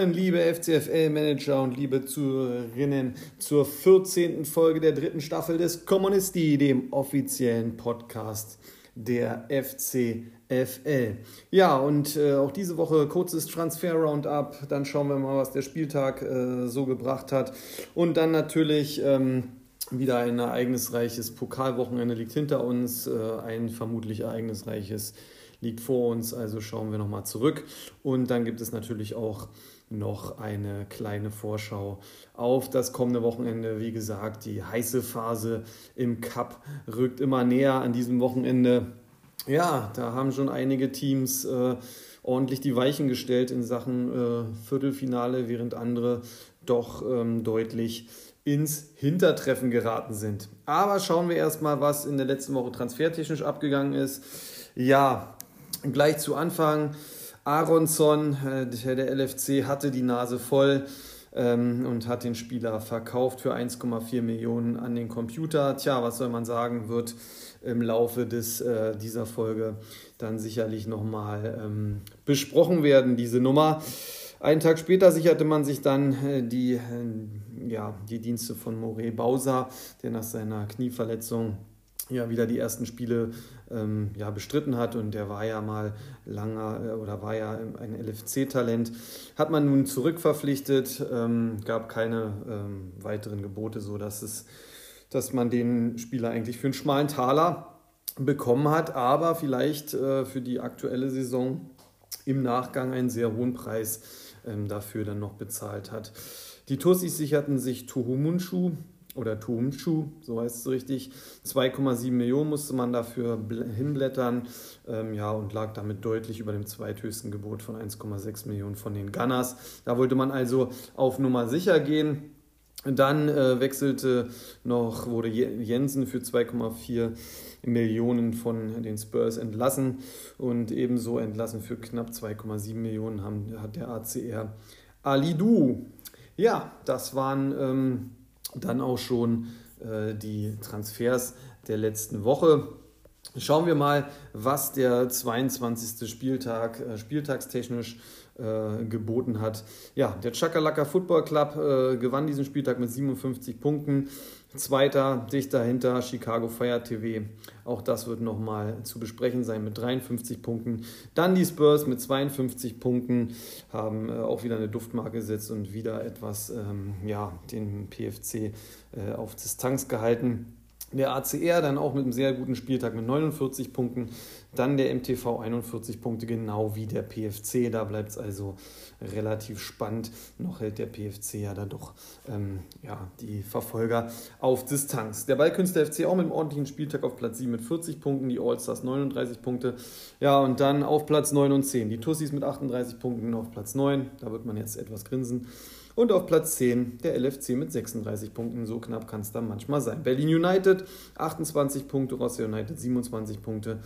Willkommen, liebe FCFL-Manager und liebe Zuhörerinnen, zur 14. Folge der dritten Staffel des Kommunisti, dem offiziellen Podcast der FCFL. Ja, und äh, auch diese Woche kurzes Transfer-Roundup. Dann schauen wir mal, was der Spieltag äh, so gebracht hat. Und dann natürlich. Ähm, wieder ein ereignisreiches Pokalwochenende liegt hinter uns, äh, ein vermutlich ereignisreiches liegt vor uns, also schauen wir nochmal zurück. Und dann gibt es natürlich auch noch eine kleine Vorschau auf das kommende Wochenende. Wie gesagt, die heiße Phase im Cup rückt immer näher an diesem Wochenende. Ja, da haben schon einige Teams äh, ordentlich die Weichen gestellt in Sachen äh, Viertelfinale, während andere doch ähm, deutlich ins Hintertreffen geraten sind. Aber schauen wir erstmal, was in der letzten Woche transfertechnisch abgegangen ist. Ja, Gleich zu Anfang, Aronson, äh, der LFC, hatte die Nase voll ähm, und hat den Spieler verkauft für 1,4 Millionen an den Computer. Tja, was soll man sagen, wird im Laufe des, äh, dieser Folge dann sicherlich nochmal ähm, besprochen werden, diese Nummer. Einen Tag später sicherte man sich dann äh, die, äh, ja, die Dienste von Moret Bausa, der nach seiner Knieverletzung ja wieder die ersten Spiele ähm, ja, bestritten hat und der war ja mal langer äh, oder war ja ein LFC-Talent. Hat man nun zurückverpflichtet, ähm, gab keine ähm, weiteren Gebote, sodass es, dass man den Spieler eigentlich für einen schmalen Taler bekommen hat, aber vielleicht äh, für die aktuelle Saison im Nachgang einen sehr hohen Preis ähm, dafür dann noch bezahlt hat. Die Tussis sicherten sich Tuhumunschu, oder Tumschu, so heißt es richtig. 2,7 Millionen musste man dafür hinblättern ähm, ja, und lag damit deutlich über dem zweithöchsten Gebot von 1,6 Millionen von den Gunners. Da wollte man also auf Nummer sicher gehen. Dann äh, wechselte noch, wurde Jensen für 2,4 Millionen von den Spurs entlassen und ebenso entlassen für knapp 2,7 Millionen haben, hat der ACR Alidu. Ja, das waren ähm, dann auch schon äh, die Transfers der letzten Woche. Schauen wir mal, was der 22. Spieltag äh, spieltagstechnisch äh, geboten hat. Ja, der Chakalaka Football Club äh, gewann diesen Spieltag mit 57 Punkten. Zweiter, dicht dahinter Chicago Fire TV. Auch das wird nochmal zu besprechen sein mit 53 Punkten. Dann die Spurs mit 52 Punkten haben äh, auch wieder eine Duftmarke gesetzt und wieder etwas ähm, ja, den PFC äh, auf Distanz gehalten. Der ACR dann auch mit einem sehr guten Spieltag mit 49 Punkten. Dann der MTV 41 Punkte, genau wie der PFC. Da bleibt es also relativ spannend. Noch hält der PFC ja da doch ähm, ja, die Verfolger auf Distanz. Der Ballkünstler FC auch mit einem ordentlichen Spieltag auf Platz 7 mit 40 Punkten. Die Allstars 39 Punkte. Ja, und dann auf Platz 9 und 10. Die Tussis mit 38 Punkten auf Platz 9. Da wird man jetzt etwas grinsen. Und auf Platz 10 der LFC mit 36 Punkten. So knapp kann es dann manchmal sein. Berlin United 28 Punkte, Rossi United 27 Punkte.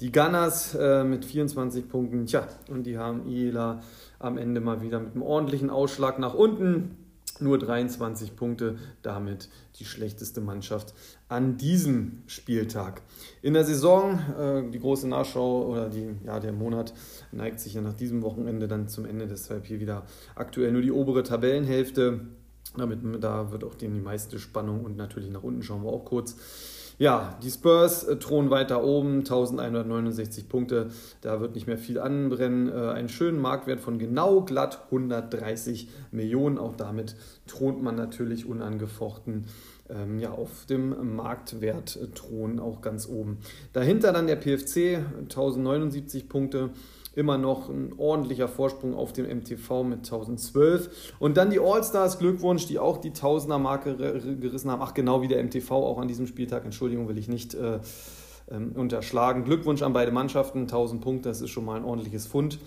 Die Gunners äh, mit 24 Punkten. Tja, und die haben Ila am Ende mal wieder mit einem ordentlichen Ausschlag nach unten. Nur 23 Punkte, damit die schlechteste Mannschaft an diesem Spieltag. In der Saison, äh, die große Nachschau oder die, ja, der Monat neigt sich ja nach diesem Wochenende dann zum Ende, deshalb hier wieder aktuell nur die obere Tabellenhälfte. Damit, da wird auch die meiste Spannung und natürlich nach unten schauen wir auch kurz. Ja, die Spurs äh, thronen weiter oben, 1169 Punkte. Da wird nicht mehr viel anbrennen. Äh, einen schönen Marktwert von genau glatt 130 Millionen. Auch damit thront man natürlich unangefochten ähm, ja, auf dem Marktwert äh, thron auch ganz oben. Dahinter dann der PFC, 1079 Punkte immer noch ein ordentlicher Vorsprung auf dem MTV mit 1012. Und dann die All-Stars, Glückwunsch, die auch die Tausender-Marke gerissen haben. Ach, genau wie der MTV auch an diesem Spieltag. Entschuldigung, will ich nicht äh, ähm, unterschlagen. Glückwunsch an beide Mannschaften, 1000 Punkte, das ist schon mal ein ordentliches Fund.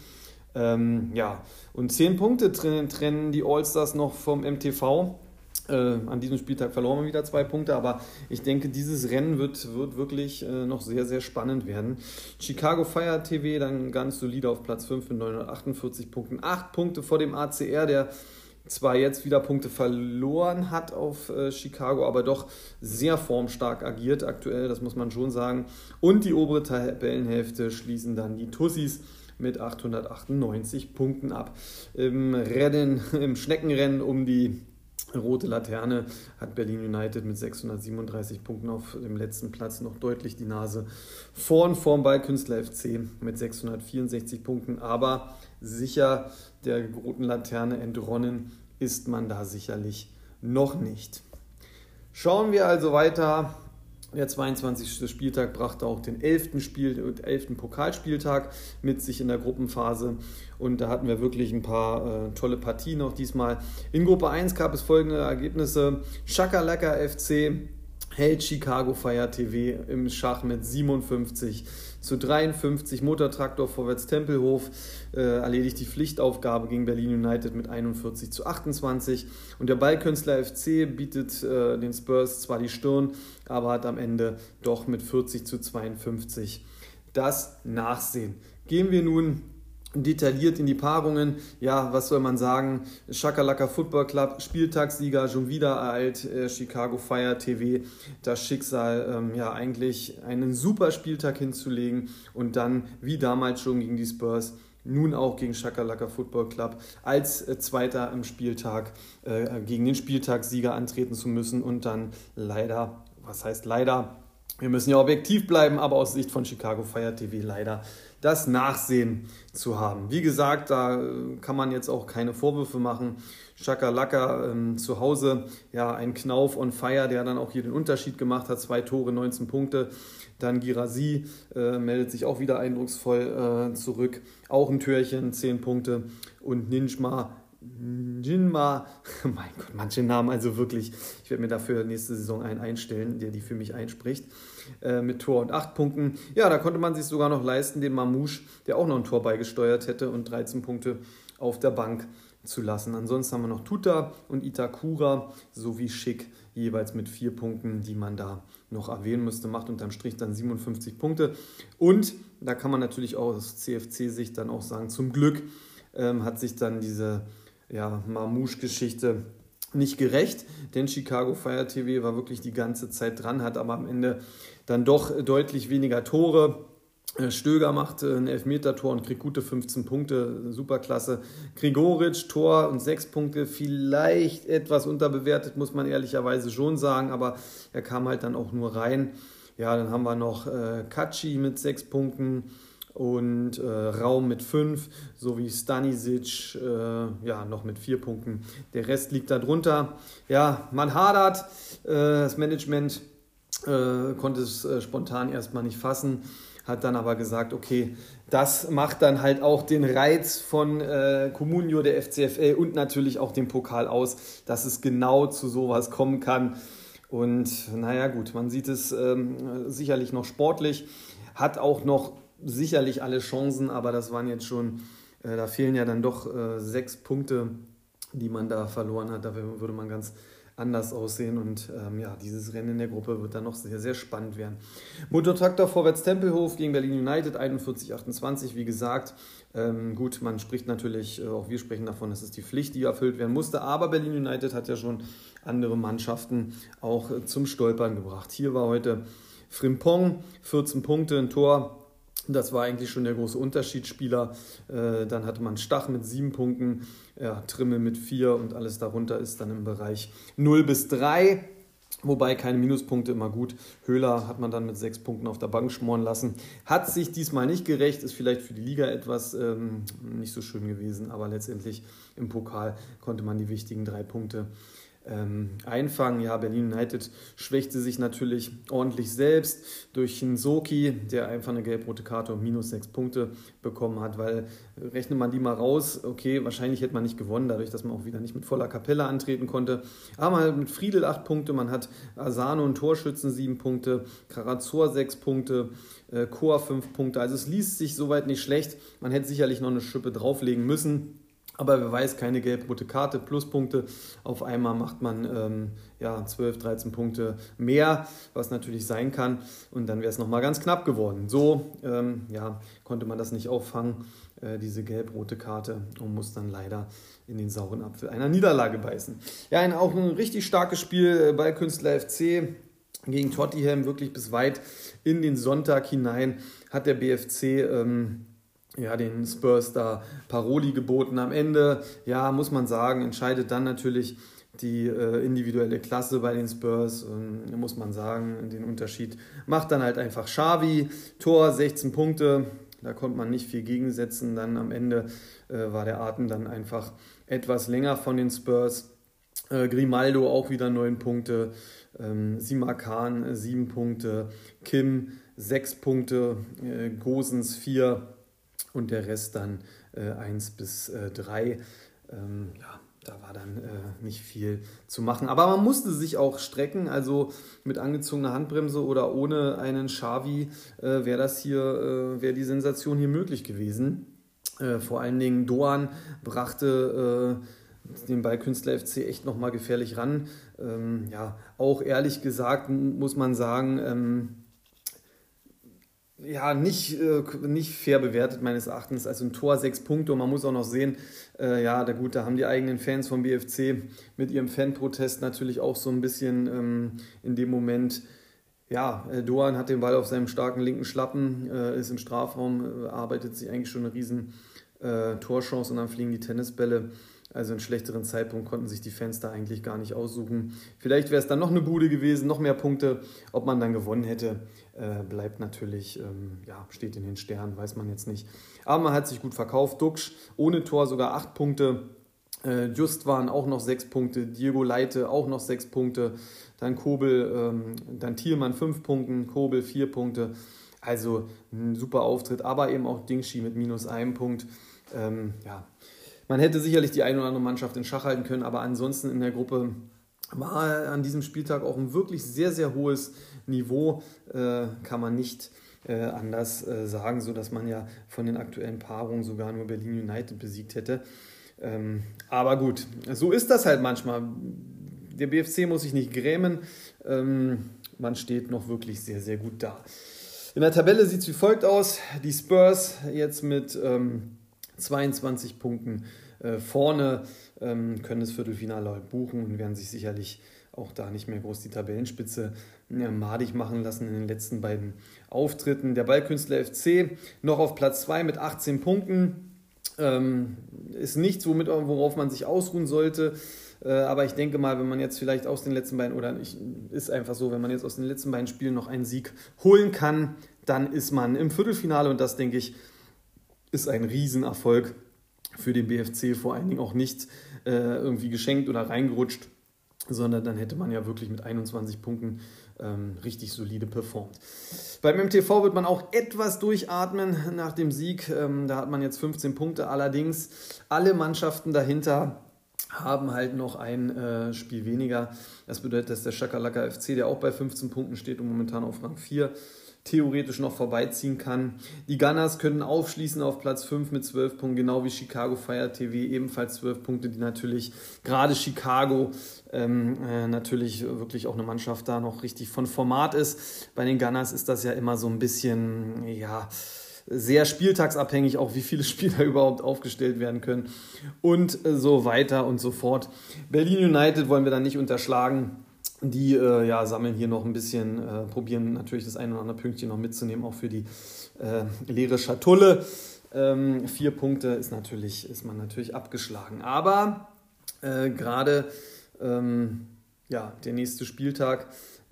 Ähm, ja, und 10 Punkte trennen, trennen die All-Stars noch vom MTV. Äh, an diesem Spieltag verloren wir wieder zwei Punkte, aber ich denke, dieses Rennen wird, wird wirklich äh, noch sehr, sehr spannend werden. Chicago Fire TV dann ganz solide auf Platz 5 mit 948 Punkten. Acht Punkte vor dem ACR, der zwar jetzt wieder Punkte verloren hat auf äh, Chicago, aber doch sehr formstark agiert aktuell, das muss man schon sagen. Und die obere Tabellenhälfte schließen dann die Tussis mit 898 Punkten ab. Im Rennen, im Schneckenrennen um die rote Laterne hat Berlin United mit 637 Punkten auf dem letzten Platz noch deutlich die Nase vorn vorm Ballkünstler FC mit 664 Punkten, aber sicher der roten Laterne entronnen ist man da sicherlich noch nicht. Schauen wir also weiter der 22. Spieltag brachte auch den 11. Spiel, 11. Pokalspieltag mit sich in der Gruppenphase. Und da hatten wir wirklich ein paar äh, tolle Partien auch diesmal. In Gruppe 1 gab es folgende Ergebnisse. Schakalaka FC hält Chicago Fire TV im Schach mit 57 zu 53. Motortraktor Vorwärts Tempelhof äh, erledigt die Pflichtaufgabe gegen Berlin United mit 41 zu 28. Und der Ballkünstler FC bietet äh, den Spurs zwar die Stirn, aber hat am Ende doch mit 40 zu 52 das Nachsehen. Gehen wir nun detailliert in die Paarungen. Ja, was soll man sagen? Shakalaka Football Club, Spieltagssieger, schon wieder ereilt äh, Chicago Fire TV das Schicksal, ähm, ja, eigentlich einen super Spieltag hinzulegen und dann, wie damals schon gegen die Spurs, nun auch gegen Shakalaka Football Club als äh, Zweiter im Spieltag äh, gegen den Spieltagssieger antreten zu müssen und dann leider, was heißt leider, wir müssen ja objektiv bleiben, aber aus Sicht von Chicago Fire TV leider das Nachsehen zu haben. Wie gesagt, da äh, kann man jetzt auch keine Vorwürfe machen. Chakalaka ähm, zu Hause, ja, ein Knauf on Fire, der dann auch hier den Unterschied gemacht hat. Zwei Tore, 19 Punkte. Dann Girasi äh, meldet sich auch wieder eindrucksvoll äh, zurück. Auch ein Türchen, 10 Punkte. Und Ninjma Jinma, mein Gott, manche Namen also wirklich. Ich werde mir dafür nächste Saison einen einstellen, der die für mich einspricht. Äh, mit Tor und 8 Punkten. Ja, da konnte man sich sogar noch leisten, den Mamouche, der auch noch ein Tor beigesteuert hätte und 13 Punkte auf der Bank zu lassen. Ansonsten haben wir noch Tuta und Itakura sowie Schick jeweils mit vier Punkten, die man da noch erwähnen müsste. Macht unterm Strich dann 57 Punkte. Und da kann man natürlich auch aus CFC-Sicht dann auch sagen, zum Glück ähm, hat sich dann diese ja, Mamouche-Geschichte nicht gerecht, denn Chicago Fire TV war wirklich die ganze Zeit dran, hat aber am Ende dann doch deutlich weniger Tore. Äh, Stöger macht ein Elfmeter-Tor und kriegt gute 15 Punkte, superklasse. Grigoric, Tor und 6 Punkte, vielleicht etwas unterbewertet, muss man ehrlicherweise schon sagen, aber er kam halt dann auch nur rein. Ja, dann haben wir noch äh, Kaci mit 6 Punkten, und äh, Raum mit 5 sowie Stanisic äh, ja, noch mit 4 Punkten. Der Rest liegt darunter. Ja, man hadert. Äh, das Management äh, konnte es äh, spontan erstmal nicht fassen, hat dann aber gesagt, okay, das macht dann halt auch den Reiz von äh, Comunio, der FCFL und natürlich auch dem Pokal aus, dass es genau zu sowas kommen kann. Und naja gut, man sieht es ähm, sicherlich noch sportlich, hat auch noch sicherlich alle Chancen, aber das waren jetzt schon, äh, da fehlen ja dann doch äh, sechs Punkte, die man da verloren hat. Da würde man ganz anders aussehen und ähm, ja, dieses Rennen in der Gruppe wird dann noch sehr, sehr spannend werden. Motortraktor Vorwärts Tempelhof gegen Berlin United 41-28, wie gesagt. Ähm, gut, man spricht natürlich, äh, auch wir sprechen davon, es die Pflicht, die erfüllt werden musste, aber Berlin United hat ja schon andere Mannschaften auch äh, zum Stolpern gebracht. Hier war heute Frimpong, 14 Punkte, ein Tor, das war eigentlich schon der große Unterschiedsspieler. Äh, dann hatte man Stach mit sieben Punkten, ja, Trimmel mit vier und alles darunter ist dann im Bereich 0 bis 3. Wobei keine Minuspunkte immer gut. Höhler hat man dann mit sechs Punkten auf der Bank schmoren lassen. Hat sich diesmal nicht gerecht, ist vielleicht für die Liga etwas ähm, nicht so schön gewesen, aber letztendlich im Pokal konnte man die wichtigen drei Punkte ähm, einfangen. Ja, Berlin United schwächte sich natürlich ordentlich selbst durch Soki, der einfach eine gelb-rote Karte und minus sechs Punkte bekommen hat, weil äh, rechnet man die mal raus, okay, wahrscheinlich hätte man nicht gewonnen, dadurch, dass man auch wieder nicht mit voller Kapelle antreten konnte. Aber man hat mit Friedel acht Punkte, man hat Asano und Torschützen sieben Punkte, Karazor sechs Punkte, äh, Chor fünf Punkte. Also es liest sich soweit nicht schlecht. Man hätte sicherlich noch eine Schippe drauflegen müssen. Aber wer weiß, keine gelb-rote Karte, Pluspunkte. Auf einmal macht man ähm, ja, 12, 13 Punkte mehr, was natürlich sein kann. Und dann wäre es nochmal ganz knapp geworden. So ähm, ja, konnte man das nicht auffangen, äh, diese gelb-rote Karte, und muss dann leider in den sauren Apfel einer Niederlage beißen. Ja, ein, auch ein richtig starkes Spiel bei Künstler FC gegen Tottenham, wirklich bis weit in den Sonntag hinein hat der BFC. Ähm, ja, den Spurs da Paroli geboten. Am Ende, ja, muss man sagen, entscheidet dann natürlich die äh, individuelle Klasse bei den Spurs. Und, muss man sagen, den Unterschied macht dann halt einfach Xavi. Tor 16 Punkte, da konnte man nicht viel gegensetzen. Dann am Ende äh, war der Atem dann einfach etwas länger von den Spurs. Äh, Grimaldo auch wieder 9 Punkte. Ähm, Simakan 7 Punkte. Kim 6 Punkte. Äh, Gosens 4 und der Rest dann äh, 1 bis äh, 3. Ähm, ja, da war dann äh, nicht viel zu machen. Aber man musste sich auch strecken, also mit angezogener Handbremse oder ohne einen Xavi äh, wäre das hier, äh, wäre die Sensation hier möglich gewesen. Äh, vor allen Dingen Doan brachte äh, den Ballkünstler FC echt nochmal gefährlich ran. Ähm, ja, auch ehrlich gesagt muss man sagen, ähm, ja, nicht, äh, nicht fair bewertet meines Erachtens. Also ein Tor, sechs Punkte und man muss auch noch sehen, äh, ja, da gut, da haben die eigenen Fans vom BFC mit ihrem Fanprotest natürlich auch so ein bisschen ähm, in dem Moment, ja, äh, Doan hat den Ball auf seinem starken linken Schlappen, äh, ist im Strafraum, äh, arbeitet sich eigentlich schon eine riesen äh, Torchance und dann fliegen die Tennisbälle. Also einen schlechteren Zeitpunkt konnten sich die Fans da eigentlich gar nicht aussuchen. Vielleicht wäre es dann noch eine Bude gewesen, noch mehr Punkte. Ob man dann gewonnen hätte, äh, bleibt natürlich, ähm, ja, steht in den Sternen, weiß man jetzt nicht. Aber man hat sich gut verkauft. Duxch ohne Tor sogar acht Punkte. Äh, Just waren auch noch sechs Punkte. Diego Leite auch noch sechs Punkte. Dann Kobel, ähm, dann Thielmann fünf Punkte. Kobel vier Punkte. Also ein super Auftritt, aber eben auch Dingshi mit minus einem Punkt. Ähm, ja, man hätte sicherlich die eine oder andere Mannschaft in Schach halten können, aber ansonsten in der Gruppe war an diesem Spieltag auch ein wirklich sehr, sehr hohes Niveau, äh, kann man nicht äh, anders äh, sagen, sodass man ja von den aktuellen Paarungen sogar nur Berlin United besiegt hätte. Ähm, aber gut, so ist das halt manchmal. Der BFC muss sich nicht grämen. Ähm, man steht noch wirklich sehr, sehr gut da. In der Tabelle sieht es wie folgt aus. Die Spurs jetzt mit ähm, 22 Punkten äh, vorne, ähm, können das Viertelfinale buchen und werden sich sicherlich auch da nicht mehr groß die Tabellenspitze madig machen lassen in den letzten beiden Auftritten. Der Ballkünstler FC noch auf Platz 2 mit 18 Punkten. Ähm, ist nichts, womit, worauf man sich ausruhen sollte. Äh, aber ich denke mal, wenn man jetzt vielleicht aus den letzten beiden, oder ich, ist einfach so, wenn man jetzt aus den letzten beiden Spielen noch einen Sieg holen kann, dann ist man im Viertelfinale und das, denke ich, ist ein Riesenerfolg für den BFC, vor allen Dingen auch nicht äh, irgendwie geschenkt oder reingerutscht, sondern dann hätte man ja wirklich mit 21 Punkten ähm, richtig solide performt. Beim MTV wird man auch etwas durchatmen nach dem Sieg. Ähm, da hat man jetzt 15 Punkte. Allerdings alle Mannschaften dahinter haben halt noch ein äh, Spiel weniger. Das bedeutet, dass der Schakalaka FC, der auch bei 15 Punkten steht und momentan auf Rang 4, theoretisch noch vorbeiziehen kann. Die Gunners können aufschließen auf Platz 5 mit 12 Punkten, genau wie Chicago Fire TV ebenfalls 12 Punkte, die natürlich gerade Chicago ähm, äh, natürlich wirklich auch eine Mannschaft da noch richtig von Format ist. Bei den Gunners ist das ja immer so ein bisschen, ja, sehr spieltagsabhängig, auch wie viele Spieler überhaupt aufgestellt werden können und so weiter und so fort. Berlin United wollen wir dann nicht unterschlagen die äh, ja, sammeln hier noch ein bisschen, äh, probieren natürlich das ein oder andere Pünktchen noch mitzunehmen, auch für die äh, leere Schatulle. Ähm, vier Punkte ist, natürlich, ist man natürlich abgeschlagen. Aber äh, gerade ähm, ja, der nächste Spieltag,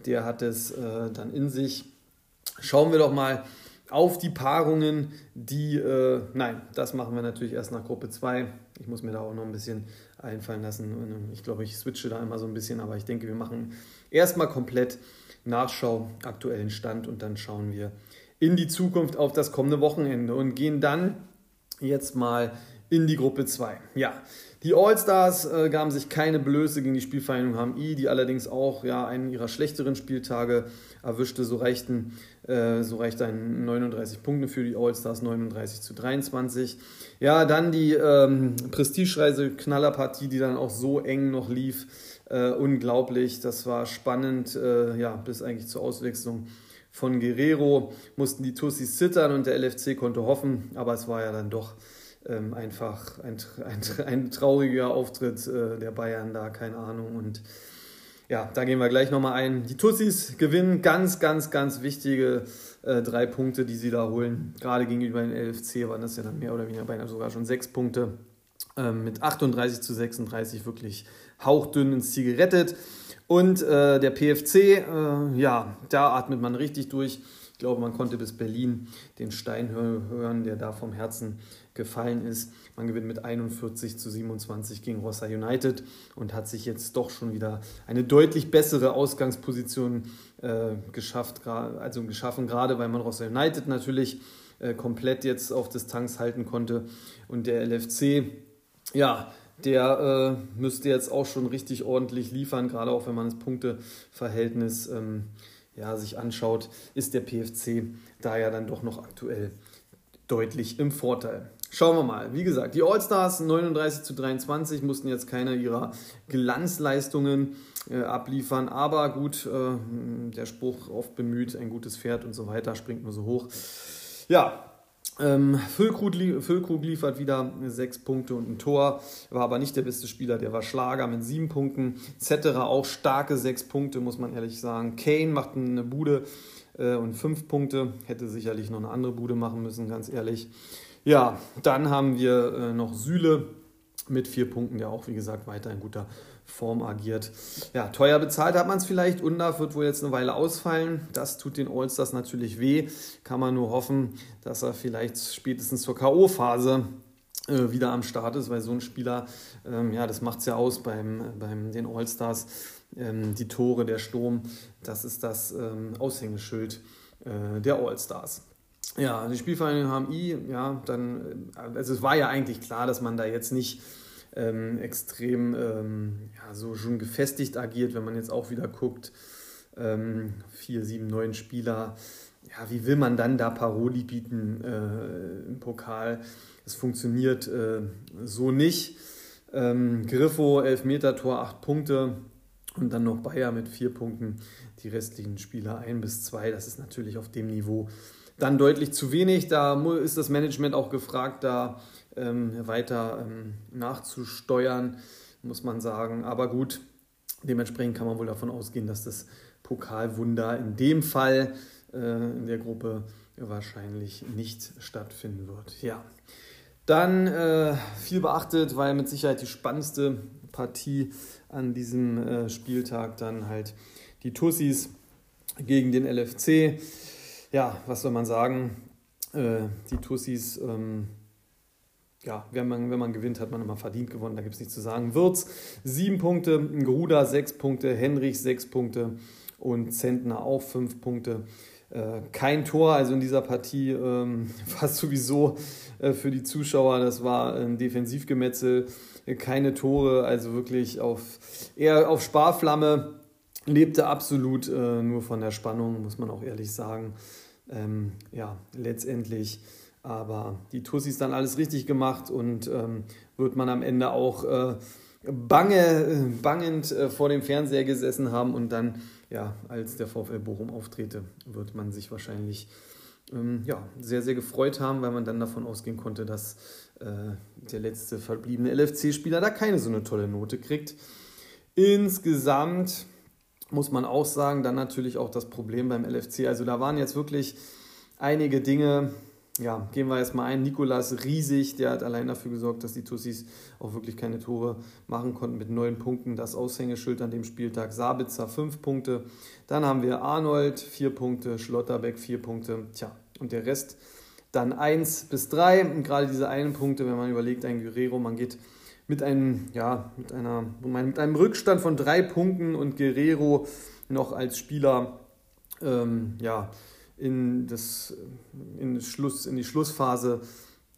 der hat es äh, dann in sich. Schauen wir doch mal auf die Paarungen, die, äh, nein, das machen wir natürlich erst nach Gruppe 2. Ich muss mir da auch noch ein bisschen einfallen lassen. Ich glaube, ich switche da immer so ein bisschen, aber ich denke, wir machen erstmal komplett Nachschau, aktuellen Stand und dann schauen wir in die Zukunft auf das kommende Wochenende und gehen dann jetzt mal in die Gruppe 2. Ja, die All-Stars äh, gaben sich keine Blöße gegen die Spielvereinigung HMI, die allerdings auch ja, einen ihrer schlechteren Spieltage erwischte. So reichten, äh, so reichte ein 39 Punkte für die All-Stars, 39 zu 23. Ja, dann die ähm, Prestigereise Knallerpartie, die dann auch so eng noch lief. Äh, unglaublich, das war spannend, äh, ja, bis eigentlich zur Auswechslung von Guerrero mussten die Tussis zittern und der LFC konnte hoffen, aber es war ja dann doch ähm, einfach ein, ein, ein, trauriger Auftritt äh, der Bayern da, keine Ahnung. Und ja, da gehen wir gleich nochmal ein. Die Tussis gewinnen ganz, ganz, ganz wichtige äh, drei Punkte, die sie da holen. Gerade gegenüber den LFC waren das ja dann mehr oder weniger beinahe sogar schon sechs Punkte. Ähm, mit 38 zu 36 wirklich hauchdünn ins Ziel gerettet. Und äh, der PFC, äh, ja, da atmet man richtig durch. Ich glaube, man konnte bis Berlin den Stein hören, der da vom Herzen gefallen ist. Man gewinnt mit 41 zu 27 gegen Rossa United und hat sich jetzt doch schon wieder eine deutlich bessere Ausgangsposition äh, geschafft, also geschaffen, gerade weil man Rossa United natürlich äh, komplett jetzt auf Distanz halten konnte. Und der LFC, ja, der äh, müsste jetzt auch schon richtig ordentlich liefern, gerade auch wenn man das Punkteverhältnis ähm, ja, sich anschaut, ist der PFC da ja dann doch noch aktuell deutlich im Vorteil. Schauen wir mal. Wie gesagt, die All-Stars 39 zu 23 mussten jetzt keine ihrer Glanzleistungen äh, abliefern, aber gut, äh, der Spruch oft bemüht, ein gutes Pferd und so weiter, springt nur so hoch. Ja, ähm, Füllkrug, Füllkrug liefert wieder sechs Punkte und ein Tor, war aber nicht der beste Spieler, der war Schlager mit sieben Punkten. Zetterer auch starke sechs Punkte, muss man ehrlich sagen. Kane macht eine Bude äh, und fünf Punkte, hätte sicherlich noch eine andere Bude machen müssen, ganz ehrlich. Ja, dann haben wir äh, noch Süle mit vier Punkten, der auch, wie gesagt, weiter in guter Form agiert. Ja, teuer bezahlt hat man es vielleicht. Undaf wird wohl jetzt eine Weile ausfallen. Das tut den Allstars natürlich weh. Kann man nur hoffen, dass er vielleicht spätestens zur K.O.-Phase äh, wieder am Start ist, weil so ein Spieler, ähm, ja, das macht es ja aus beim, beim den Allstars. Ähm, die Tore, der Sturm, das ist das ähm, Aushängeschild äh, der Allstars. Ja, die Spielvereinigung HMI, ja, dann, äh, also es war ja eigentlich klar, dass man da jetzt nicht ähm, extrem ähm, ja, so schon gefestigt agiert, wenn man jetzt auch wieder guckt, ähm, vier, sieben, neun Spieler, ja, wie will man dann da Paroli bieten äh, im Pokal? Es funktioniert äh, so nicht. Ähm, Griffo, Elfmeter-Tor, acht Punkte und dann noch Bayer mit vier Punkten. Die restlichen Spieler ein bis zwei. Das ist natürlich auf dem Niveau dann deutlich zu wenig. Da ist das Management auch gefragt, da ähm, weiter ähm, nachzusteuern, muss man sagen. Aber gut, dementsprechend kann man wohl davon ausgehen, dass das Pokalwunder in dem Fall äh, in der Gruppe wahrscheinlich nicht stattfinden wird. Ja. Dann äh, viel beachtet, weil mit Sicherheit die spannendste Partie an diesem äh, Spieltag dann halt die Tussis gegen den LFC. Ja, was soll man sagen? Äh, die Tussis ähm, ja, wenn man, wenn man gewinnt, hat man immer verdient gewonnen, da gibt es nichts zu sagen. Wirtz sieben Punkte, Gruda sechs Punkte, Henrich sechs Punkte und Zentner auch fünf Punkte. Äh, kein Tor, also in dieser Partie ähm, fast sowieso äh, für die Zuschauer. Das war ein Defensivgemetzel, keine Tore, also wirklich auf eher auf Sparflamme. Lebte absolut äh, nur von der Spannung, muss man auch ehrlich sagen. Ähm, ja, letztendlich aber die Tussis dann alles richtig gemacht und ähm, wird man am Ende auch äh, bange, bangend äh, vor dem Fernseher gesessen haben und dann, ja, als der VfL Bochum auftrete, wird man sich wahrscheinlich ähm, ja, sehr, sehr gefreut haben, weil man dann davon ausgehen konnte, dass äh, der letzte verbliebene LFC-Spieler da keine so eine tolle Note kriegt. Insgesamt muss man auch sagen, dann natürlich auch das Problem beim LFC. Also da waren jetzt wirklich einige Dinge, ja, gehen wir erstmal ein. Nikolas riesig, der hat allein dafür gesorgt, dass die Tussis auch wirklich keine Tore machen konnten mit neun Punkten. Das Aushängeschild an dem Spieltag. Sabitzer fünf Punkte. Dann haben wir Arnold vier Punkte, Schlotterbeck vier Punkte. Tja, und der Rest dann eins bis drei. Und gerade diese einen Punkte, wenn man überlegt, ein Guerrero, man geht mit einem, ja, mit einer, mit einem Rückstand von drei Punkten und Guerrero noch als Spieler, ähm, ja, in, das, in, Schluss, in die Schlussphase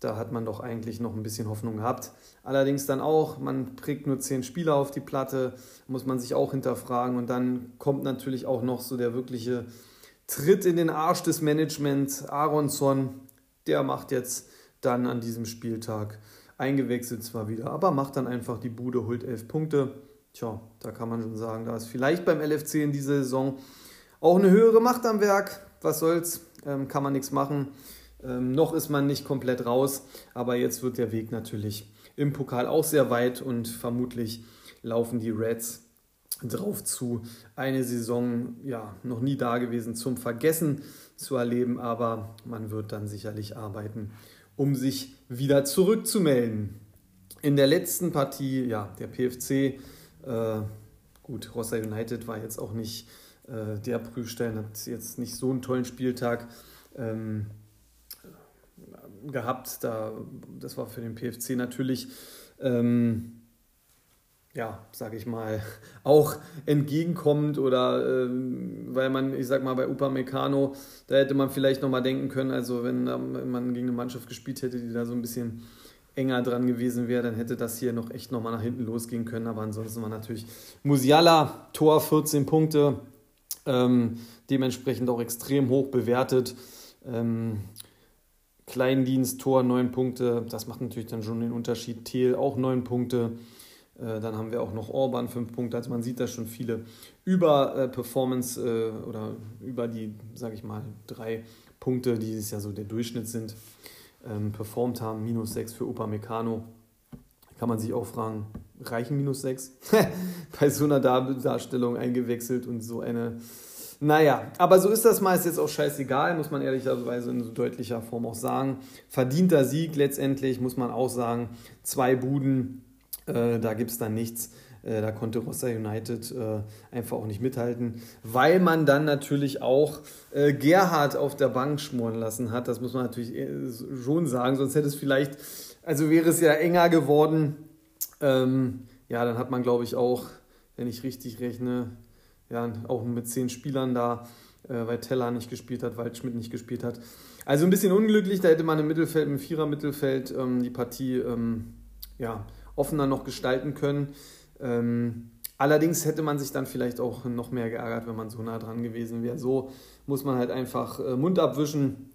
Da hat man doch eigentlich noch ein bisschen Hoffnung gehabt. Allerdings dann auch, man prägt nur zehn Spieler auf die Platte, muss man sich auch hinterfragen. Und dann kommt natürlich auch noch so der wirkliche Tritt in den Arsch des Managements. Aronson, der macht jetzt dann an diesem Spieltag eingewechselt zwar wieder, aber macht dann einfach die Bude, holt elf Punkte. Tja, da kann man schon sagen, da ist vielleicht beim LFC in dieser Saison auch eine höhere Macht am Werk. Was soll's, ähm, kann man nichts machen. Ähm, noch ist man nicht komplett raus, aber jetzt wird der Weg natürlich im Pokal auch sehr weit und vermutlich laufen die Reds drauf zu. Eine Saison, ja, noch nie da gewesen zum Vergessen zu erleben, aber man wird dann sicherlich arbeiten, um sich wieder zurückzumelden. In der letzten Partie, ja, der PFC, äh, gut, Rossa United war jetzt auch nicht äh, der Prüfstein, hat jetzt nicht so einen tollen Spieltag. Ähm, gehabt. Da, das war für den PFC natürlich, ähm, ja, sage ich mal, auch entgegenkommend oder ähm, weil man, ich sag mal, bei Upamecano, da hätte man vielleicht nochmal denken können, also wenn, ähm, man gegen eine Mannschaft gespielt hätte, die da so ein bisschen enger dran gewesen wäre, dann hätte das hier noch echt nochmal nach hinten losgehen können. Aber ansonsten war natürlich Musiala, Tor 14 Punkte, ähm, dementsprechend auch extrem hoch bewertet. Ähm, Kleindienst, Tor, 9 Punkte. Das macht natürlich dann schon den Unterschied. Thiel auch 9 Punkte. Äh, dann haben wir auch noch Orban 5 Punkte. Also man sieht da schon viele über äh, Performance äh, oder über die, sage ich mal, drei Punkte, die dieses Jahr so der Durchschnitt sind, ähm, performt haben. Minus 6 für Upamecano. Kann man sich auch fragen, reichen minus 6? Bei so einer Darstellung eingewechselt und so eine naja, aber so ist das meist jetzt auch scheißegal, muss man ehrlicherweise in so deutlicher Form auch sagen. Verdienter Sieg letztendlich, muss man auch sagen. Zwei Buden, äh, da gibt es dann nichts. Äh, da konnte Rossa United äh, einfach auch nicht mithalten, weil man dann natürlich auch äh, Gerhard auf der Bank schmoren lassen hat. Das muss man natürlich äh, schon sagen, sonst hätte es vielleicht, also wäre es ja enger geworden. Ähm, ja, dann hat man, glaube ich, auch, wenn ich richtig rechne, ja, auch mit zehn Spielern da, äh, weil Teller nicht gespielt hat, weil Schmidt nicht gespielt hat. Also ein bisschen unglücklich, da hätte man im Mittelfeld, im Vierer-Mittelfeld ähm, die Partie ähm, ja, offener noch gestalten können. Ähm, allerdings hätte man sich dann vielleicht auch noch mehr geärgert, wenn man so nah dran gewesen wäre. So muss man halt einfach äh, Mund abwischen.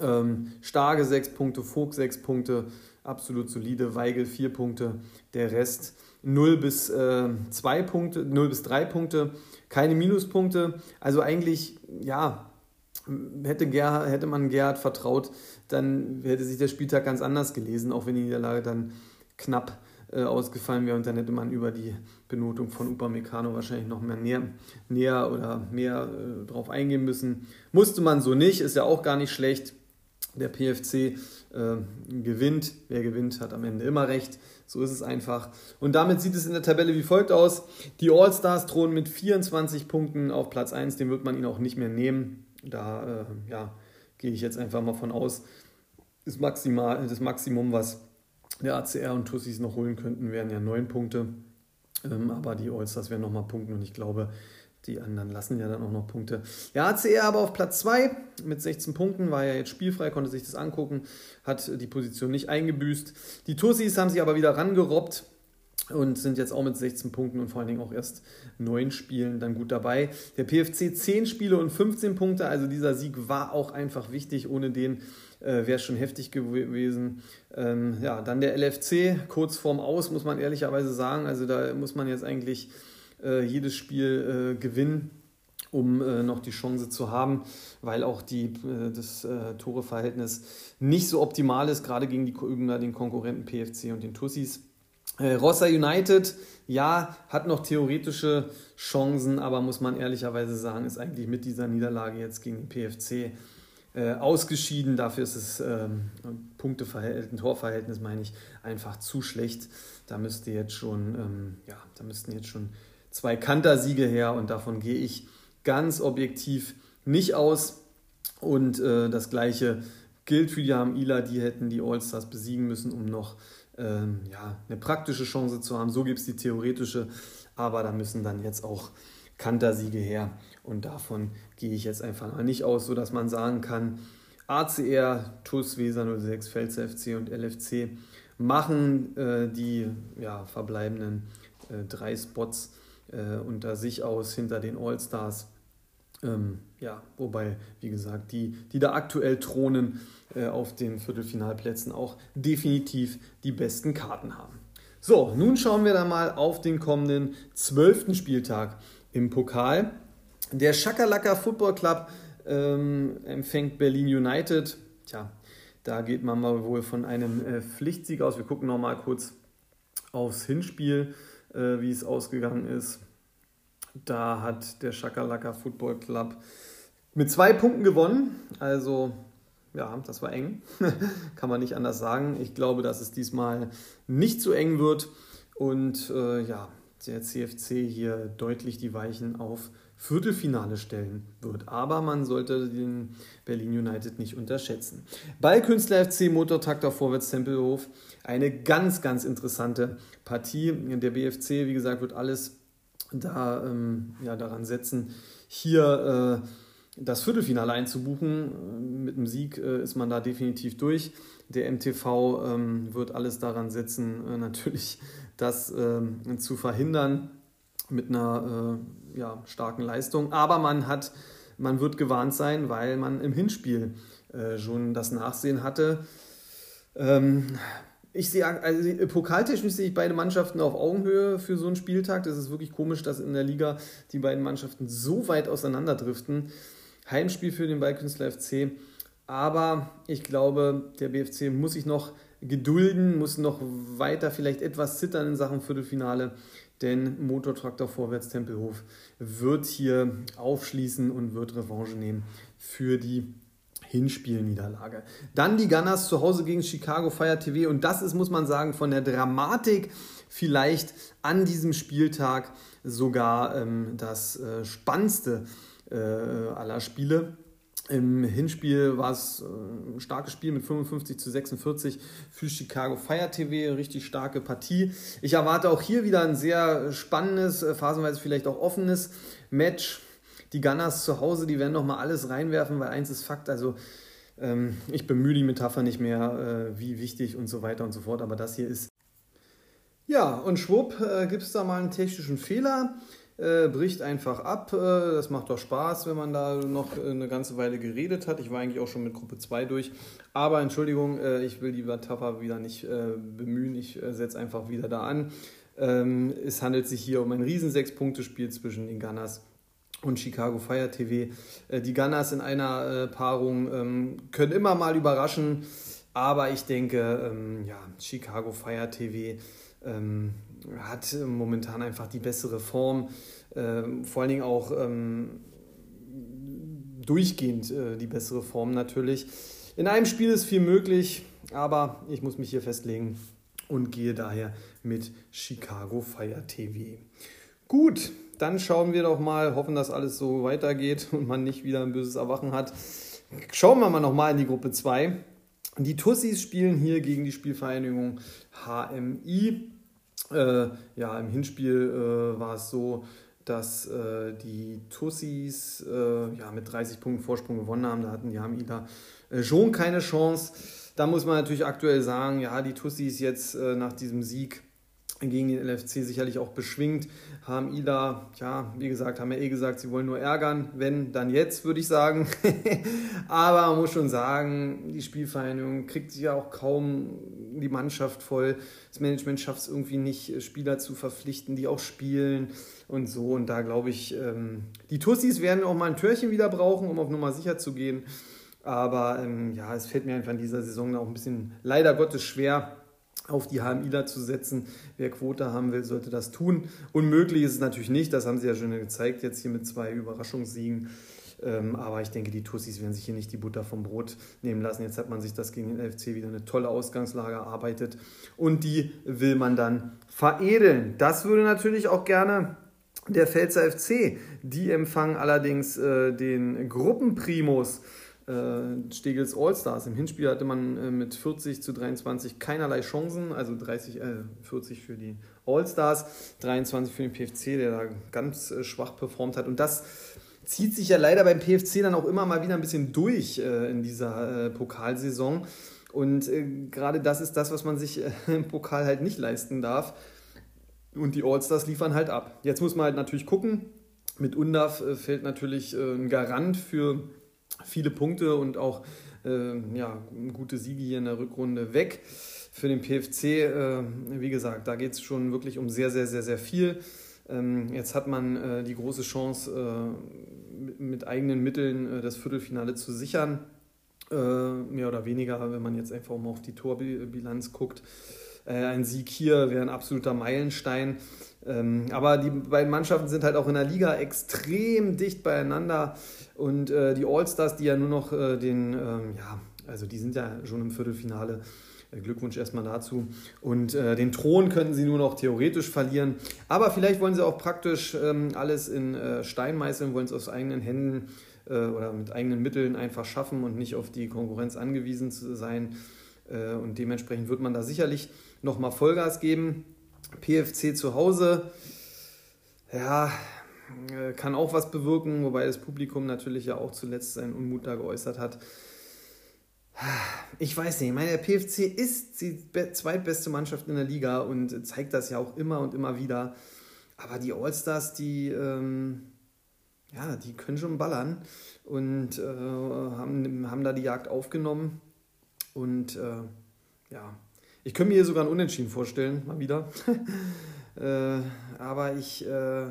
Ähm, Starke sechs Punkte, Vogt sechs Punkte, absolut solide, Weigel vier Punkte, der Rest 0 bis äh, 2 Punkte, 0 bis 3 Punkte keine Minuspunkte. Also eigentlich, ja, hätte, Gerhard, hätte man Gerhard vertraut, dann hätte sich der Spieltag ganz anders gelesen, auch wenn die Niederlage dann knapp äh, ausgefallen wäre und dann hätte man über die Benotung von Upamecano wahrscheinlich noch mehr näher, näher oder mehr äh, drauf eingehen müssen. Musste man so nicht, ist ja auch gar nicht schlecht. Der PFC äh, gewinnt. Wer gewinnt, hat am Ende immer recht. So ist es einfach. Und damit sieht es in der Tabelle wie folgt aus. Die All-Stars drohen mit 24 Punkten auf Platz 1. Den wird man ihnen auch nicht mehr nehmen. Da äh, ja, gehe ich jetzt einfach mal von aus. Das, Maximal, das Maximum, was der ACR und Tussis noch holen könnten, wären ja 9 Punkte. Ähm, aber die All-Stars wären nochmal Punkte und ich glaube, die anderen lassen ja dann auch noch Punkte. Ja, ACR aber auf Platz 2 mit 16 Punkten, war ja jetzt spielfrei, konnte sich das angucken, hat die Position nicht eingebüßt. Die Tussis haben sich aber wieder rangerobbt und sind jetzt auch mit 16 Punkten und vor allen Dingen auch erst 9 Spielen dann gut dabei. Der PFC 10 Spiele und 15 Punkte, also dieser Sieg war auch einfach wichtig. Ohne den äh, wäre es schon heftig gewesen. Ähm, ja, dann der LFC, kurz vorm Aus, muss man ehrlicherweise sagen. Also da muss man jetzt eigentlich äh, jedes Spiel äh, gewinnen, um äh, noch die Chance zu haben, weil auch die, äh, das äh, Toreverhältnis nicht so optimal ist, gerade gegen die, den Konkurrenten PFC und den Tussis. Äh, Rossa United, ja, hat noch theoretische Chancen, aber muss man ehrlicherweise sagen, ist eigentlich mit dieser Niederlage jetzt gegen den PFC äh, ausgeschieden. Dafür ist das ähm, Punkteverhältnis, Torverhältnis, meine ich, einfach zu schlecht. Da müsste jetzt schon, ähm, ja, da müssten jetzt schon zwei Kantersiege her und davon gehe ich ganz objektiv nicht aus. Und äh, das gleiche gilt für die Ila, die hätten die All-Stars besiegen müssen, um noch ähm, ja, eine praktische Chance zu haben. So gibt es die theoretische, aber da müssen dann jetzt auch Kantersiege her. Und davon gehe ich jetzt einfach mal nicht aus, sodass man sagen kann, ACR, TUS, Weser 06, Pfälzer FC und LFC machen äh, die ja, verbleibenden äh, drei Spots äh, unter sich aus hinter den All-Stars. Ähm, ja, wobei, wie gesagt, die, die da aktuell thronen äh, auf den Viertelfinalplätzen auch definitiv die besten Karten haben. So, nun schauen wir da mal auf den kommenden zwölften Spieltag im Pokal. Der Schakalaka Football Club ähm, empfängt Berlin United. Tja, da geht man mal wohl von einem äh, Pflichtsieg aus. Wir gucken noch mal kurz aufs Hinspiel, äh, wie es ausgegangen ist. Da hat der Schakalaka Football Club mit zwei Punkten gewonnen. Also ja, das war eng. Kann man nicht anders sagen. Ich glaube, dass es diesmal nicht so eng wird. Und äh, ja, der CFC hier deutlich die Weichen auf Viertelfinale stellen wird. Aber man sollte den Berlin United nicht unterschätzen. Ballkünstler FC Motortraktor Vorwärts Tempelhof. Eine ganz, ganz interessante Partie. Der BFC, wie gesagt, wird alles da, ähm, ja, daran setzen, hier äh, das Viertelfinale einzubuchen. Mit einem Sieg äh, ist man da definitiv durch. Der MTV ähm, wird alles daran setzen, äh, natürlich das ähm, zu verhindern mit einer äh, ja, starken Leistung. Aber man hat, man wird gewarnt sein, weil man im Hinspiel äh, schon das Nachsehen hatte. Ähm, ich sehe, also pokaltechnisch sehe ich beide Mannschaften auf Augenhöhe für so einen Spieltag. Das ist wirklich komisch, dass in der Liga die beiden Mannschaften so weit auseinanderdriften. Heimspiel für den Ballkünstler FC. Aber ich glaube, der BFC muss sich noch gedulden, muss noch weiter vielleicht etwas zittern in Sachen Viertelfinale, denn Motortraktor Vorwärts Tempelhof wird hier aufschließen und wird Revanche nehmen für die Hinspielniederlage. Dann die Gunners zu Hause gegen Chicago Fire TV und das ist, muss man sagen, von der Dramatik vielleicht an diesem Spieltag sogar ähm, das äh, spannendste äh, aller Spiele. Im Hinspiel war es äh, ein starkes Spiel mit 55 zu 46 für Chicago Fire TV, richtig starke Partie. Ich erwarte auch hier wieder ein sehr spannendes, äh, phasenweise vielleicht auch offenes Match. Die Gunners zu Hause, die werden nochmal alles reinwerfen, weil eins ist Fakt, also ähm, ich bemühe die Metapher nicht mehr, äh, wie wichtig und so weiter und so fort, aber das hier ist. Ja, und schwupp, äh, gibt es da mal einen technischen Fehler äh, bricht einfach ab. Äh, das macht doch Spaß, wenn man da noch eine ganze Weile geredet hat. Ich war eigentlich auch schon mit Gruppe 2 durch. Aber Entschuldigung, äh, ich will die Metapher wieder nicht äh, bemühen. Ich äh, setze einfach wieder da an. Ähm, es handelt sich hier um ein riesen Sechs-Punkte-Spiel zwischen den Gunners und Chicago Fire TV. Äh, die Gunners in einer Paarung ähm, können immer mal überraschen. Aber ich denke, ähm, ja, Chicago Fire TV ähm, hat momentan einfach die bessere Form, vor allen Dingen auch durchgehend äh, die bessere Form natürlich. In einem Spiel ist viel möglich, aber ich muss mich hier festlegen und gehe daher mit Chicago Fire TV. Gut, dann schauen wir doch mal, hoffen, dass alles so weitergeht und man nicht wieder ein böses Erwachen hat. Schauen wir mal nochmal in die Gruppe 2. Die Tussis spielen hier gegen die Spielvereinigung HMI. Äh, ja, im Hinspiel äh, war es so, dass äh, die Tussis äh, ja, mit 30 Punkten Vorsprung gewonnen haben. Da hatten die Hamida äh, schon keine Chance. Da muss man natürlich aktuell sagen, ja, die Tussis jetzt äh, nach diesem Sieg gegen den LFC sicherlich auch beschwingt. Haben Ida, ja, wie gesagt, haben ja eh gesagt, sie wollen nur ärgern. Wenn, dann jetzt, würde ich sagen. Aber man muss schon sagen, die Spielvereinigung kriegt sich ja auch kaum die Mannschaft voll. Das Management schafft es irgendwie nicht, Spieler zu verpflichten, die auch spielen und so. Und da glaube ich, ähm, die Tussis werden auch mal ein Türchen wieder brauchen, um auf Nummer sicher zu gehen. Aber ähm, ja, es fällt mir einfach in dieser Saison auch ein bisschen leider Gottes schwer, auf die HMIler zu setzen. Wer Quote haben will, sollte das tun. Unmöglich ist es natürlich nicht, das haben sie ja schon gezeigt, jetzt hier mit zwei Überraschungssiegen. Ähm, aber ich denke, die Tussis werden sich hier nicht die Butter vom Brot nehmen lassen. Jetzt hat man sich das gegen den LFC wieder eine tolle Ausgangslage erarbeitet und die will man dann veredeln. Das würde natürlich auch gerne der Pfälzer FC. Die empfangen allerdings äh, den Gruppenprimus äh, Stegels All-Stars. Im Hinspiel hatte man äh, mit 40 zu 23 keinerlei Chancen, also 30, äh, 40 für die All-Stars, 23 für den PFC, der da ganz äh, schwach performt hat. Und das zieht sich ja leider beim PFC dann auch immer mal wieder ein bisschen durch äh, in dieser Pokalsaison. Und gerade das ist das, was man sich im Pokal halt nicht leisten darf. Und die Allstars liefern halt ab. Jetzt muss man halt natürlich gucken. Mit Undaf fällt natürlich ein Garant für viele Punkte und auch ja, gute Siege hier in der Rückrunde weg. Für den PFC, wie gesagt, da geht es schon wirklich um sehr, sehr, sehr, sehr viel. Ähm, jetzt hat man die große Chance, mit eigenen Mitteln das Viertelfinale zu sichern äh, mehr oder weniger, wenn man jetzt einfach mal auf die Torbilanz guckt. Äh, ein Sieg hier wäre ein absoluter Meilenstein. Ähm, aber die beiden Mannschaften sind halt auch in der Liga extrem dicht beieinander. Und äh, die All-Stars, die ja nur noch den, ähm, ja, also die sind ja schon im Viertelfinale. Glückwunsch erstmal dazu. Und äh, den Thron könnten sie nur noch theoretisch verlieren. Aber vielleicht wollen sie auch praktisch ähm, alles in äh, Stein meißeln, wollen es aus eigenen Händen äh, oder mit eigenen Mitteln einfach schaffen und nicht auf die Konkurrenz angewiesen zu sein. Äh, und dementsprechend wird man da sicherlich nochmal Vollgas geben. PFC zu Hause, ja, äh, kann auch was bewirken, wobei das Publikum natürlich ja auch zuletzt seinen Unmut da geäußert hat. Ich weiß nicht, meine, der PFC ist die zweitbeste Mannschaft in der Liga und zeigt das ja auch immer und immer wieder. Aber die Allstars, die, ähm, ja, die können schon ballern und äh, haben, haben da die Jagd aufgenommen. Und äh, ja, ich könnte mir hier sogar ein Unentschieden vorstellen, mal wieder. äh, aber ich äh,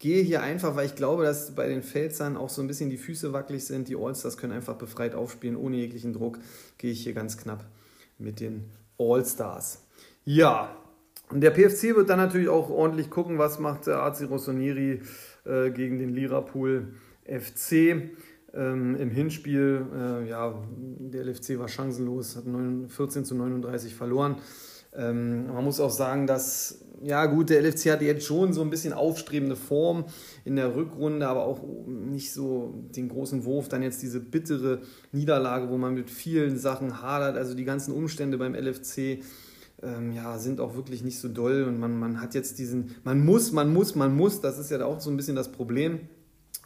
gehe hier einfach, weil ich glaube, dass bei den Pfälzern auch so ein bisschen die Füße wackelig sind. Die Allstars können einfach befreit aufspielen, ohne jeglichen Druck. Gehe ich hier ganz knapp mit den Allstars. Ja, und der PFC wird dann natürlich auch ordentlich gucken, was macht der AC Rossoneri äh, gegen den Lirapool FC. Ähm, Im Hinspiel, äh, ja, der LFC war chancenlos, hat 14 zu 39 verloren. Ähm, man muss auch sagen, dass, ja gut, der LFC hatte jetzt schon so ein bisschen aufstrebende Form in der Rückrunde, aber auch nicht so den großen Wurf. Dann jetzt diese bittere Niederlage, wo man mit vielen Sachen hadert. Also die ganzen Umstände beim LFC ähm, ja, sind auch wirklich nicht so doll und man, man hat jetzt diesen, man muss, man muss, man muss, das ist ja auch so ein bisschen das Problem.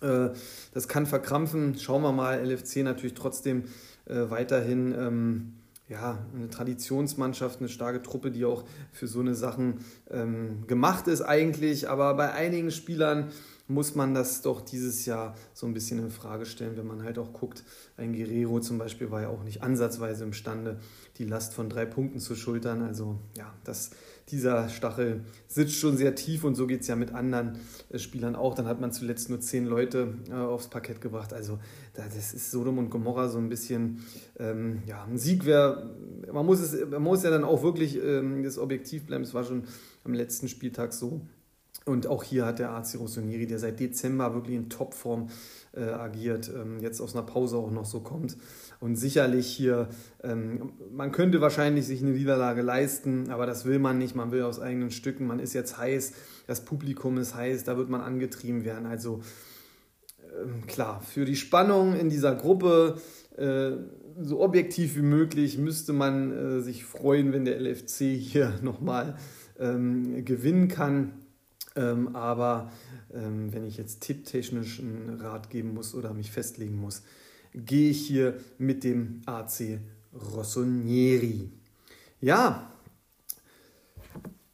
Äh, das kann verkrampfen. Schauen wir mal, LFC natürlich trotzdem äh, weiterhin ähm, ja, eine Traditionsmannschaft, eine starke Truppe, die auch für so eine Sachen ähm, gemacht ist eigentlich. Aber bei einigen Spielern muss man das doch dieses Jahr so ein bisschen in Frage stellen, wenn man halt auch guckt. Ein Guerrero zum Beispiel war ja auch nicht ansatzweise imstande, die Last von drei Punkten zu schultern. Also ja, das, dieser Stachel sitzt schon sehr tief und so geht es ja mit anderen äh, Spielern auch. Dann hat man zuletzt nur zehn Leute äh, aufs Parkett gebracht. Also das ist Sodom und Gomorra so ein bisschen, ähm, ja, ein Sieg wäre, man muss man muss ja dann auch wirklich ähm, das Objektiv bleiben. Es war schon am letzten Spieltag so. Und auch hier hat der AC Rossoneri, der seit Dezember wirklich in Topform äh, agiert, ähm, jetzt aus einer Pause auch noch so kommt. Und sicherlich hier, ähm, man könnte wahrscheinlich sich eine Niederlage leisten, aber das will man nicht. Man will aus eigenen Stücken. Man ist jetzt heiß, das Publikum ist heiß, da wird man angetrieben werden. Also ähm, klar, für die Spannung in dieser Gruppe, äh, so objektiv wie möglich, müsste man äh, sich freuen, wenn der LFC hier nochmal ähm, gewinnen kann. Ähm, aber ähm, wenn ich jetzt tipptechnisch einen Rat geben muss oder mich festlegen muss, gehe ich hier mit dem AC Rossonieri. Ja,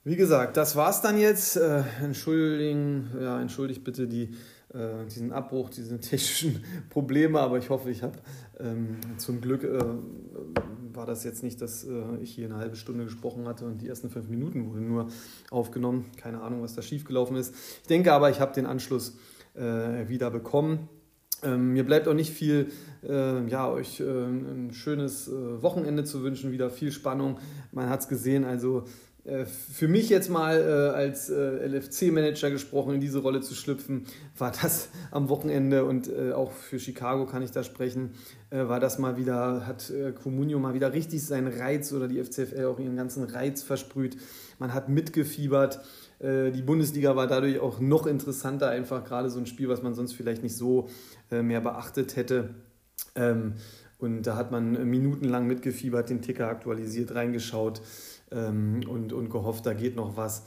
wie gesagt, das war's dann jetzt. Äh, entschuldigen, ja, entschuldigt bitte die äh, diesen Abbruch, diese technischen Probleme, aber ich hoffe, ich habe ähm, zum Glück äh, war das jetzt nicht, dass äh, ich hier eine halbe Stunde gesprochen hatte und die ersten fünf Minuten wurden nur aufgenommen. Keine Ahnung, was da schiefgelaufen ist. Ich denke aber, ich habe den Anschluss äh, wieder bekommen. Ähm, mir bleibt auch nicht viel, äh, ja, euch äh, ein schönes äh, Wochenende zu wünschen, wieder viel Spannung. Man hat es gesehen, also für mich jetzt mal äh, als äh, LFC-Manager gesprochen, in diese Rolle zu schlüpfen, war das am Wochenende und äh, auch für Chicago kann ich da sprechen, äh, war das mal wieder, hat äh, Comunio mal wieder richtig seinen Reiz oder die FCFL auch ihren ganzen Reiz versprüht. Man hat mitgefiebert. Die Bundesliga war dadurch auch noch interessanter, einfach gerade so ein Spiel, was man sonst vielleicht nicht so mehr beachtet hätte. Ähm, und da hat man minutenlang mitgefiebert, den Ticker aktualisiert, reingeschaut ähm, und, und gehofft, da geht noch was.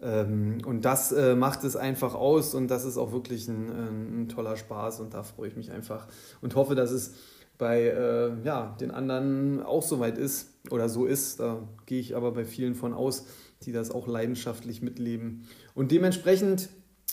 Ähm, und das äh, macht es einfach aus und das ist auch wirklich ein, ein, toller Spaß und da freue ich mich einfach und hoffe, dass es bei äh, ja, den anderen auch so weit ist oder so ist. Da gehe ich aber bei vielen von aus, die das auch leidenschaftlich mitleben. Und dementsprechend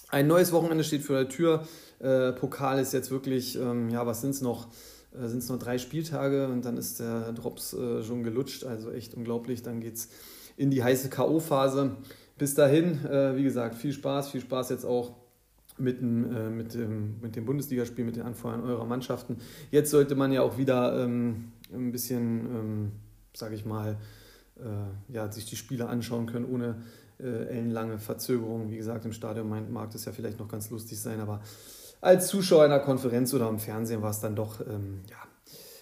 ein neues Wochenende steht vor der Tür. Äh, Pokal ist jetzt wirklich, ähm, ja, was sind es noch? Äh, sind es nur drei Spieltage und dann ist der Drops äh, schon gelutscht. Also echt unglaublich. Dann geht es in die heiße K.O.-Phase. Bis dahin, äh, wie gesagt, viel Spaß, viel Spaß jetzt auch mit dem, äh, mit dem, mit dem Bundesligaspiel, mit den Anfeuern eurer Mannschaften. Jetzt sollte man ja auch wieder ähm, ein bisschen, ähm, sage ich mal, äh, ja, sich die Spiele anschauen können, ohne äh, ellenlange Verzögerungen. Wie gesagt, im Stadion mag das ja vielleicht noch ganz lustig sein, aber als Zuschauer in der Konferenz oder im Fernsehen war es dann doch ähm, ja,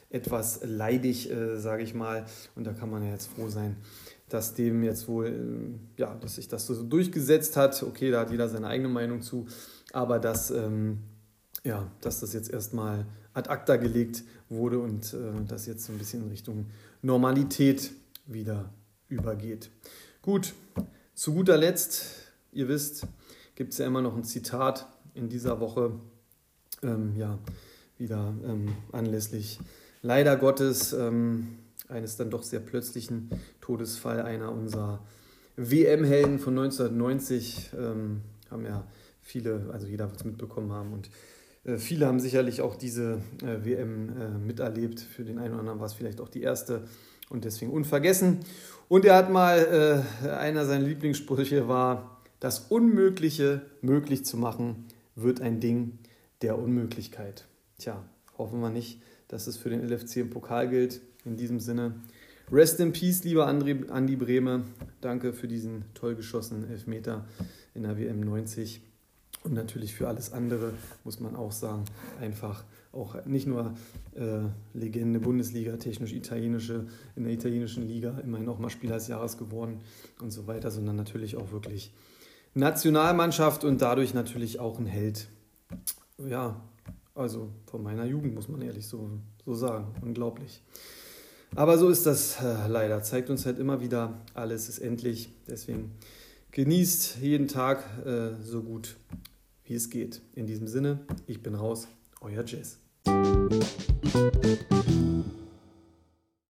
etwas leidig, äh, sage ich mal. Und da kann man ja jetzt froh sein, dass dem jetzt wohl, äh, ja, dass sich das so durchgesetzt hat. Okay, da hat jeder seine eigene Meinung zu, aber dass, ähm, ja, dass das jetzt erstmal ad acta gelegt wurde und äh, das jetzt so ein bisschen in Richtung Normalität wieder übergeht. Gut, zu guter Letzt, ihr wisst, gibt es ja immer noch ein Zitat in dieser Woche, ähm, ja, wieder ähm, anlässlich leider Gottes ähm, eines dann doch sehr plötzlichen Todesfall einer unserer WM-Helden von 1990. Ähm, haben ja viele, also jeder wird es mitbekommen haben und äh, viele haben sicherlich auch diese äh, WM äh, miterlebt. Für den einen oder anderen war es vielleicht auch die erste und deswegen unvergessen. Und er hat mal, äh, einer seiner Lieblingssprüche war, das Unmögliche möglich zu machen, wird ein Ding der Unmöglichkeit. Tja, hoffen wir nicht, dass es für den LFC im Pokal gilt. In diesem Sinne, rest in peace, lieber André, Andi Brehme. Danke für diesen toll geschossenen Elfmeter in der WM 90. Und natürlich für alles andere muss man auch sagen, einfach auch nicht nur äh, Legende Bundesliga, technisch italienische, in der italienischen Liga immerhin auch mal Spieler des Jahres geworden und so weiter, sondern natürlich auch wirklich Nationalmannschaft und dadurch natürlich auch ein Held. Ja, also von meiner Jugend muss man ehrlich so, so sagen. Unglaublich. Aber so ist das äh, leider. Zeigt uns halt immer wieder, alles ist endlich. Deswegen genießt jeden Tag äh, so gut, wie es geht. In diesem Sinne, ich bin raus, euer Jess.